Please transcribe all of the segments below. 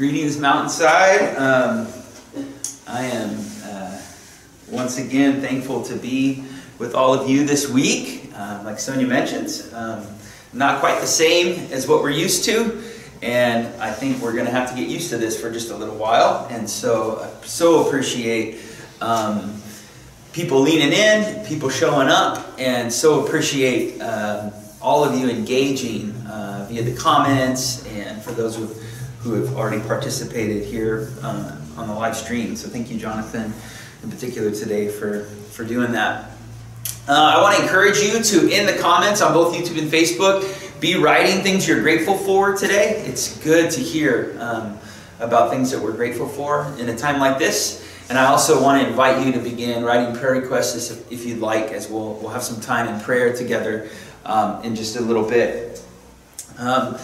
Greetings, Mountainside. Um, I am uh, once again thankful to be with all of you this week. Uh, like Sonia mentioned, um, not quite the same as what we're used to, and I think we're going to have to get used to this for just a little while. And so, I so appreciate um, people leaning in, people showing up, and so appreciate um, all of you engaging uh, via the comments and for those who who have already participated here uh, on the live stream. So thank you, Jonathan, in particular today for, for doing that. Uh, I want to encourage you to, in the comments on both YouTube and Facebook, be writing things you're grateful for today. It's good to hear um, about things that we're grateful for in a time like this. And I also want to invite you to begin writing prayer requests if, you'd like, as we'll, we'll have some time in prayer together um, in just a little bit. Um,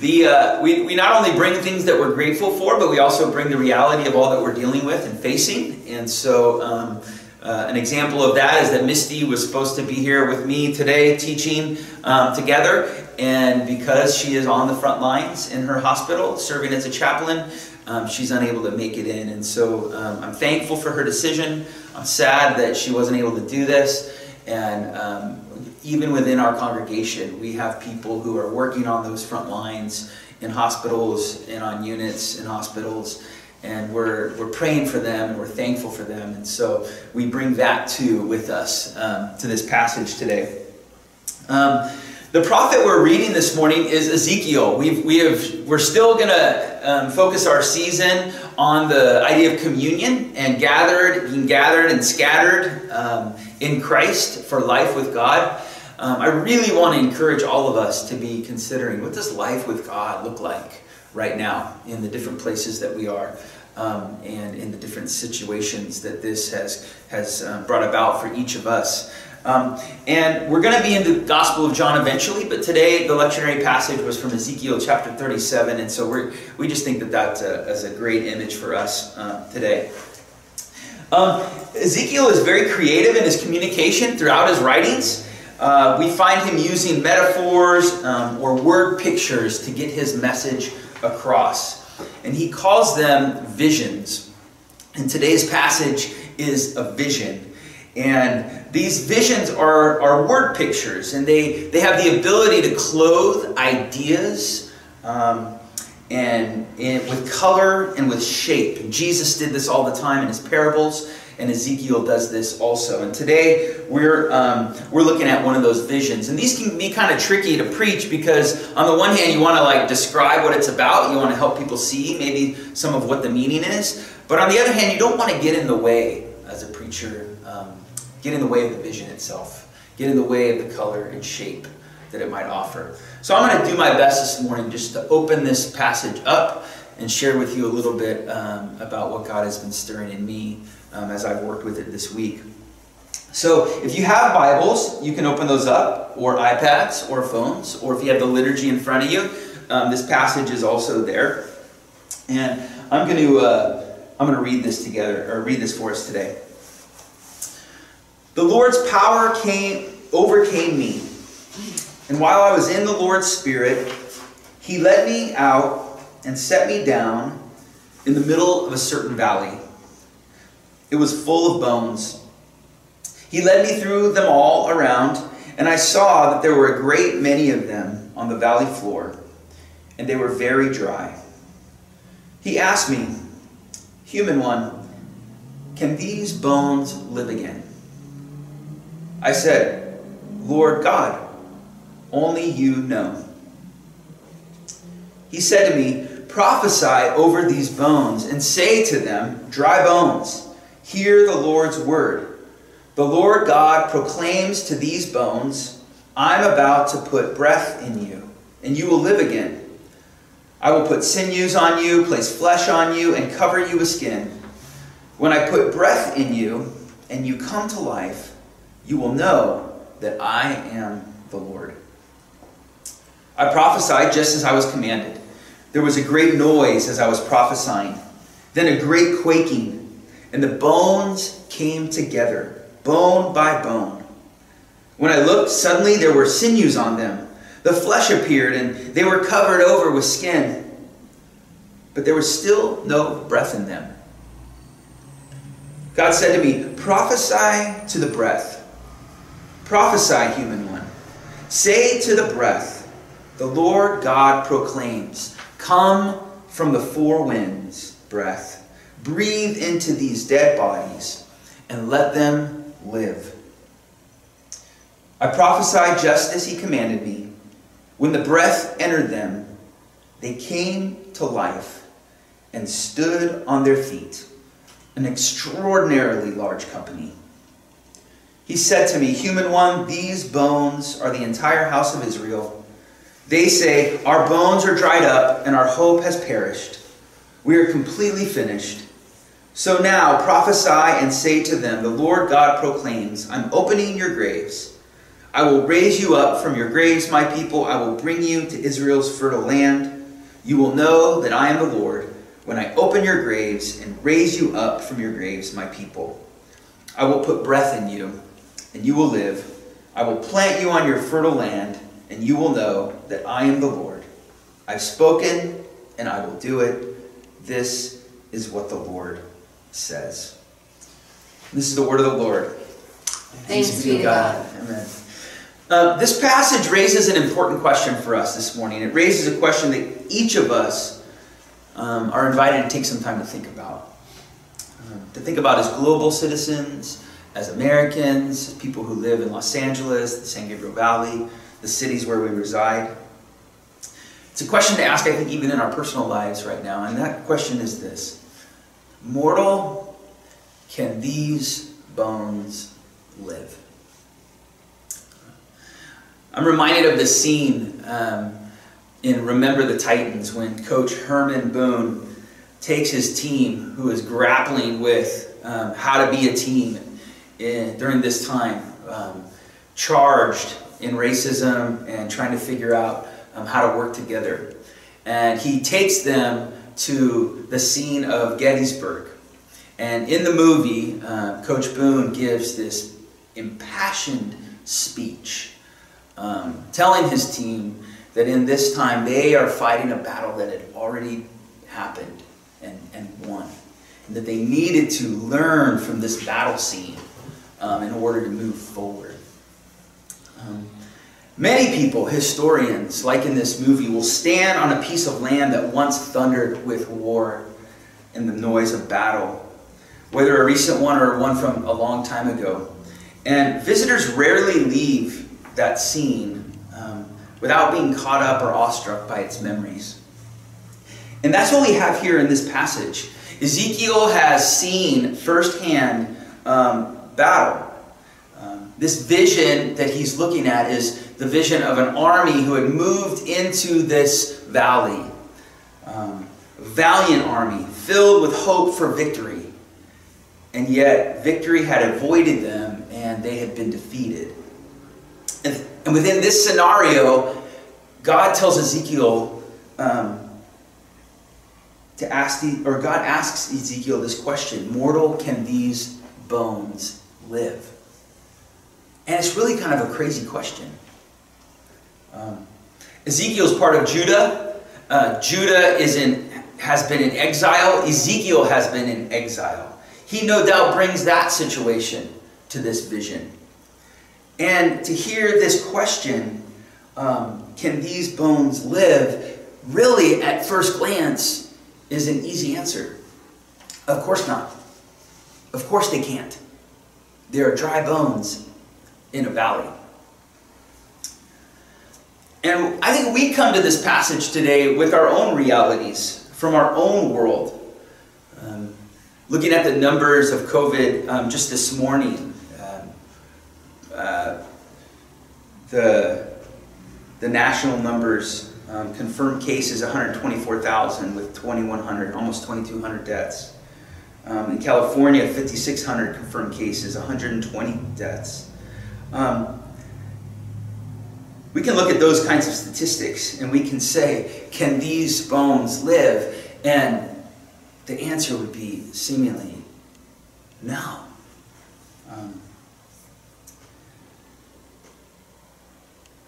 the, uh, we, we not only bring things that we're grateful for, but we also bring the reality of all that we're dealing with and facing. And so, um, uh, an example of that is that Misty was supposed to be here with me today teaching um, together. And because she is on the front lines in her hospital serving as a chaplain, um, she's unable to make it in. And so um, I'm thankful for her decision. I'm sad that she wasn't able to do this. And um, even within our congregation, we have people who are working on those front lines in hospitals and on units in hospitals. And we're, we're praying for them and we're thankful for them. And so we bring that too with us um, to this passage today. Um, the prophet we're reading this morning is Ezekiel. We've, we have, we're still going to um, focus our season on the idea of communion and gathered, being gathered and scattered um, in Christ for life with God. Um, I really want to encourage all of us to be considering what does life with God look like right now in the different places that we are um, and in the different situations that this has, has uh, brought about for each of us. Um, and we're going to be in the Gospel of John eventually, but today the lectionary passage was from Ezekiel chapter 37, and so we we just think that that uh, is a great image for us uh, today. Um, Ezekiel is very creative in his communication throughout his writings. Uh, we find him using metaphors um, or word pictures to get his message across. And he calls them visions. And today's passage is a vision. And these visions are, are word pictures, and they, they have the ability to clothe ideas um, and, and with color and with shape. Jesus did this all the time in his parables and Ezekiel does this also. And today we're um, we're looking at one of those visions, and these can be kind of tricky to preach because on the one hand you want to like describe what it's about, you want to help people see maybe some of what the meaning is, but on the other hand you don't want to get in the way as a preacher, um, get in the way of the vision itself, get in the way of the color and shape that it might offer. So I'm going to do my best this morning just to open this passage up and share with you a little bit um, about what God has been stirring in me um, as I've worked with it this week. So if you have Bibles, you can open those up, or iPads, or phones, or if you have the liturgy in front of you, um, this passage is also there. And I'm going to uh, I'm going to read this together, or read this for us today. The Lord's power came overcame me, and while I was in the Lord's Spirit, He led me out and set me down in the middle of a certain valley. It was full of bones. He led me through them all around, and I saw that there were a great many of them on the valley floor, and they were very dry. He asked me, Human one, can these bones live again? I said, Lord God, only you know. He said to me, Prophesy over these bones and say to them, Dry bones Hear the Lord's word. The Lord God proclaims to these bones, I'm about to put breath in you, and you will live again. I will put sinews on you, place flesh on you, and cover you with skin. When I put breath in you, and you come to life, you will know that I am the Lord. I prophesied just as I was commanded. There was a great noise as I was prophesying, then a great quaking and the bones came together, bone by bone. When I looked, suddenly there were sinews on them. The flesh appeared, and they were covered over with skin. but there was still no breath in them. God said to me, Prophesy to the breath. Prophesy, human one. Say to the breath, The Lord God proclaims, Come from the four winds, breath. Breathe into these dead bodies and let them live. I prophesied just as he commanded me. When the breath entered them, they came to life and stood on their feet, an extraordinarily large company. He said to me, Human one, these bones are the entire house of Israel. They say, Our bones are dried up and our hope has perished. We are completely finished. So now prophesy and say to them, The Lord God proclaims, I'm opening your graves. I will raise you up from your graves, my people. I will bring you to Israel's fertile land. You will know that I am the Lord when I open your graves and raise you up from your graves, my people. I will put breath in you, and you will live. I will plant you on your fertile land, and you will know that I am the Lord. I've spoken, and I will do it. This is what the Lord says. This is the word of the Lord. Thanks, be to God. Amen. Uh, this passage raises an important question for us this morning. It raises a question that each of us um, are invited to take some time to think about. Um, to think about as global citizens, as Americans, as people who live in Los Angeles, the San Gabriel Valley, the cities where we reside. It's a question to ask, I think, even in our personal lives right now. And that question is this Mortal, can these bones live? I'm reminded of the scene um, in Remember the Titans when Coach Herman Boone takes his team, who is grappling with um, how to be a team in, during this time, um, charged in racism and trying to figure out um, how to work together. And he takes them to the scene of Gettysburg. And in the movie, uh, Coach Boone gives this impassioned speech um, telling his team that in this time they are fighting a battle that had already happened and, and won. And that they needed to learn from this battle scene um, in order to move forward. Um, many people, historians, like in this movie, will stand on a piece of land that once thundered with war and the noise of battle, whether a recent one or one from a long time ago. And visitors rarely leave that scene um, without being caught up or awestruck by its memories. And that's what we have here in this passage. Ezekiel has seen firsthand um, battle. This vision that he's looking at is the vision of an army who had moved into this valley. Um, valiant army, filled with hope for victory. And yet, victory had avoided them and they had been defeated. And, and within this scenario, God tells Ezekiel um, to ask the, or God asks Ezekiel this question Mortal, can these bones live? And it's really kind of a crazy question. Um, Ezekiel's part of Judah. Uh, Judah is in, has been in exile. Ezekiel has been in exile. He no doubt brings that situation to this vision. And to hear this question, um, can these bones live, really at first glance is an easy answer. Of course not. Of course they can't. They are dry bones in a valley. And I think we come to this passage today with our own realities from our own world. Um, looking at the numbers of COVID um, just this morning, uh, the, the national numbers, um, confirmed cases 124,000 with 2,100, almost 2,200 deaths. Um, in California, 5,600 confirmed cases, 120 deaths. Um, we can look at those kinds of statistics and we can say, can these bones live? And the answer would be seemingly no. Um,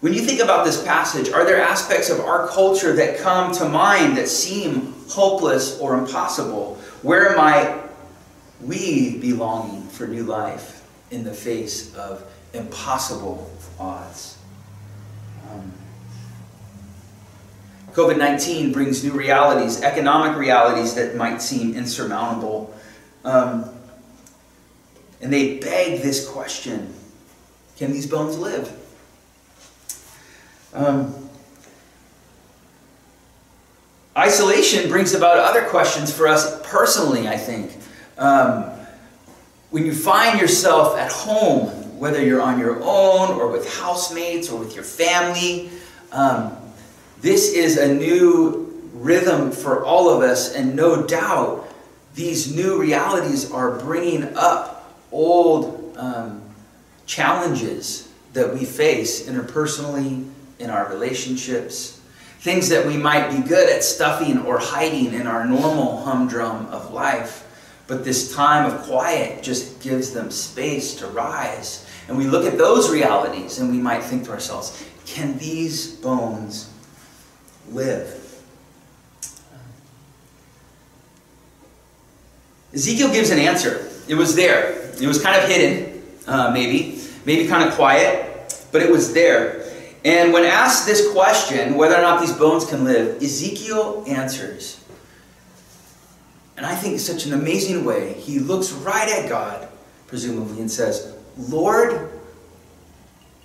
When you think about this passage, are there aspects of our culture that come to mind that seem hopeless or impossible? Where might we be longing for new life in the face of impossible odds? Um, COVID 19 brings new realities, economic realities that might seem insurmountable. Um, and they beg this question Can these bones live? Um, isolation brings about other questions for us personally, I think. Um, when you find yourself at home, whether you're on your own or with housemates or with your family, um, this is a new rhythm for all of us, and no doubt these new realities are bringing up old um, challenges that we face interpersonally, in our relationships, things that we might be good at stuffing or hiding in our normal humdrum of life. But this time of quiet just gives them space to rise. And we look at those realities and we might think to ourselves, can these bones live? Ezekiel gives an answer. It was there. It was kind of hidden, uh, maybe, maybe kind of quiet, but it was there. And when asked this question, whether or not these bones can live, Ezekiel answers. And I think it's such an amazing way. He looks right at God, presumably, and says, Lord,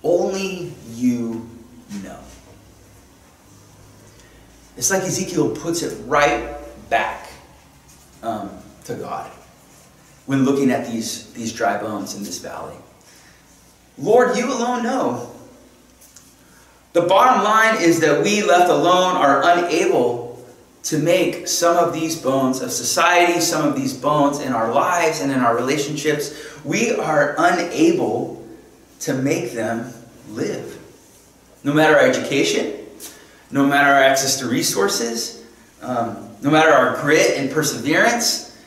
only you know. It's like Ezekiel puts it right back um, to God when looking at these, these dry bones in this valley. Lord, you alone know. The bottom line is that we, left alone, are unable to make some of these bones of society, some of these bones in our lives and in our relationships, we are unable to make them live. No matter our education, no matter our access to resources, um, no matter our grit and perseverance,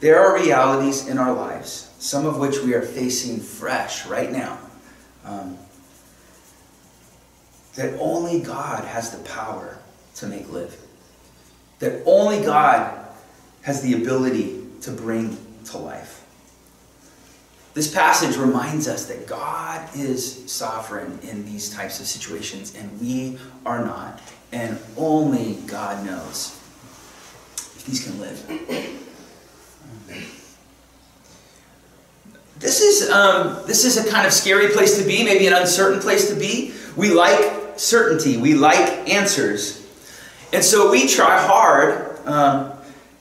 there are realities in our lives, some of which we are facing fresh right now. Um, that only God has the power to make live. That only God has the ability to bring to life. This passage reminds us that God is sovereign in these types of situations, and we are not. And only God knows if these can live. This is, um, this is a kind of scary place to be, maybe an uncertain place to be. We like certainty, we like answers. And so we try hard um,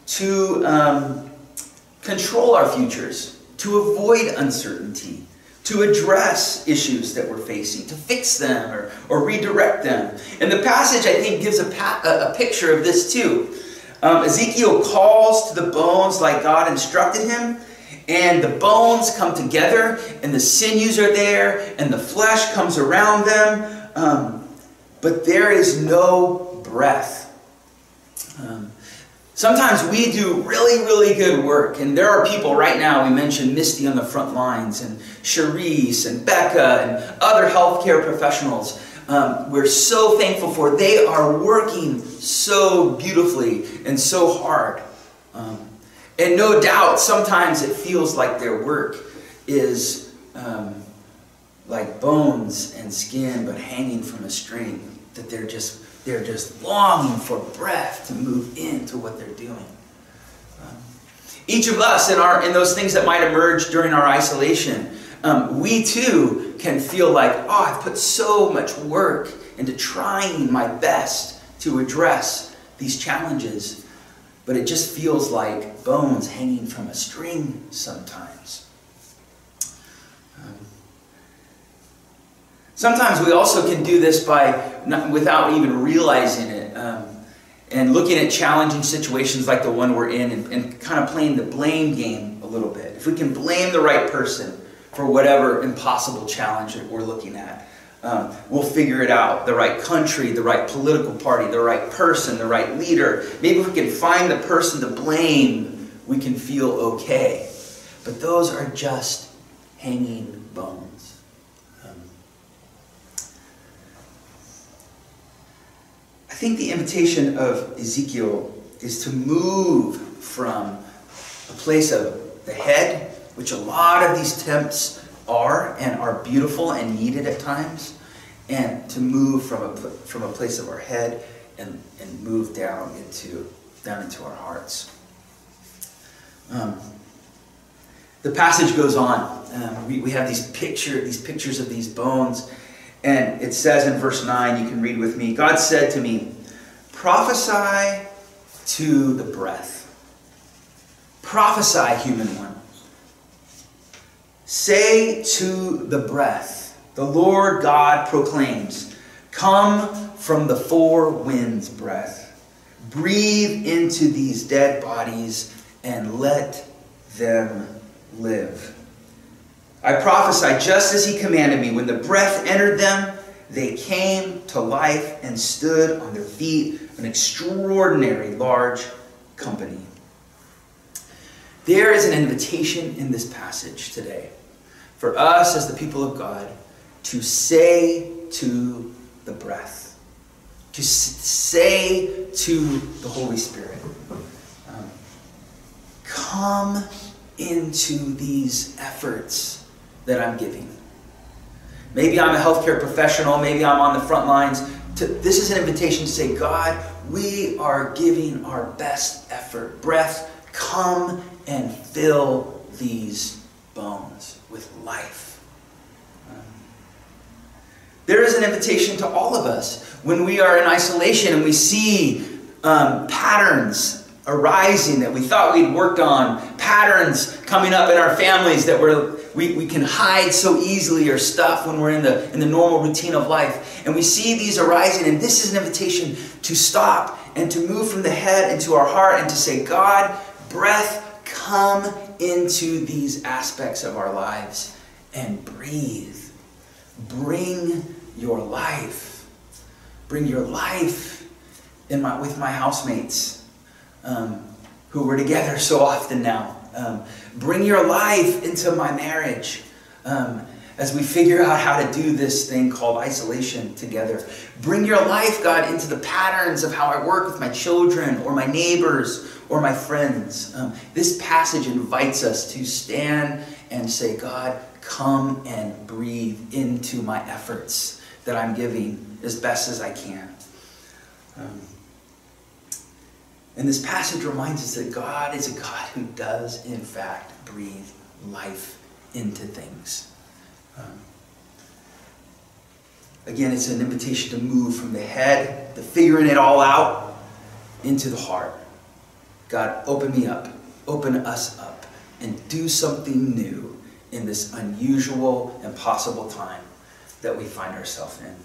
to um, control our futures, to avoid uncertainty, to address issues that we're facing, to fix them or, or redirect them. And the passage, I think, gives a, pa- a, picture of this too. Um, Ezekiel calls to the bones like God instructed him, and the bones come together, and the sinews are there, and the flesh comes around them. Um, but there is no breath. Um, sometimes we do really, really good work, and there are people right now, we mentioned Misty on the front lines, and Cherise, and Becca, and other healthcare professionals. Um, we're so thankful for. They are working so beautifully and so hard. Um, and no doubt, sometimes it feels like their work is um, like bones and skin, but hanging from a string. That they're just they're just longing for breath to move into what they're doing. Um, each of us in our in those things that might emerge during our isolation, um, we too can feel like, oh, I've put so much work into trying my best to address these challenges, but it just feels like bones hanging from a string sometimes. Sometimes we also can do this by not, without even realizing it, um, and looking at challenging situations like the one we're in, and, and kind of playing the blame game a little bit. If we can blame the right person for whatever impossible challenge that we're looking at, um, we'll figure it out. The right country, the right political party, the right person, the right leader. Maybe if we can find the person to blame, we can feel okay. But those are just hanging bones. Think the invitation of Ezekiel is to move from a place of the head, which a lot of these tempts are and are beautiful and needed at times, and to move from a, from a place of our head and, and move down into, down into our hearts. Um, the passage goes on. Um, we, we have these picture, these pictures of these bones, and it says in verse 9, you can read with me God said to me, Prophesy to the breath. Prophesy, human one. Say to the breath, the Lord God proclaims, Come from the four winds, breath. Breathe into these dead bodies and let them live. I prophesied just as he commanded me. When the breath entered them, they came to life and stood on their feet, an extraordinary large company. There is an invitation in this passage today for us as the people of God to say to the breath, to say to the Holy Spirit, um, come into these efforts that I'm giving. Maybe I'm a healthcare professional, maybe I'm on the front lines. To, this is an invitation to say, God, we are giving our best effort. Breath, come and fill these bones with life. Um, there is an invitation to all of us when we are in isolation and we see um, patterns arising that we thought we'd worked on, patterns coming up in our families that we're, we, we can hide so easily or stuff when we're in the, in the normal routine of life. And we see these arising, and this is an invitation to stop and to move from the head into our heart and to say, God, breath, come into these aspects of our lives and breathe. Bring your life. Bring your life in my, with my housemates um, who we're together so often now. Um, bring your life into my marriage um, as we figure out how to do this thing called isolation together. Bring your life, God, into the patterns of how I work with my children or my neighbors or my friends. Um, this passage invites us to stand and say, God, come and breathe into my efforts that I'm giving as best as I can. And this passage reminds us that God is a God who does, in fact, breathe life into things. Um, again, it's an invitation to move from the head, the figuring it all out, into the heart. God, open me up, open us up, and do something new in this unusual and possible time that we find ourselves in.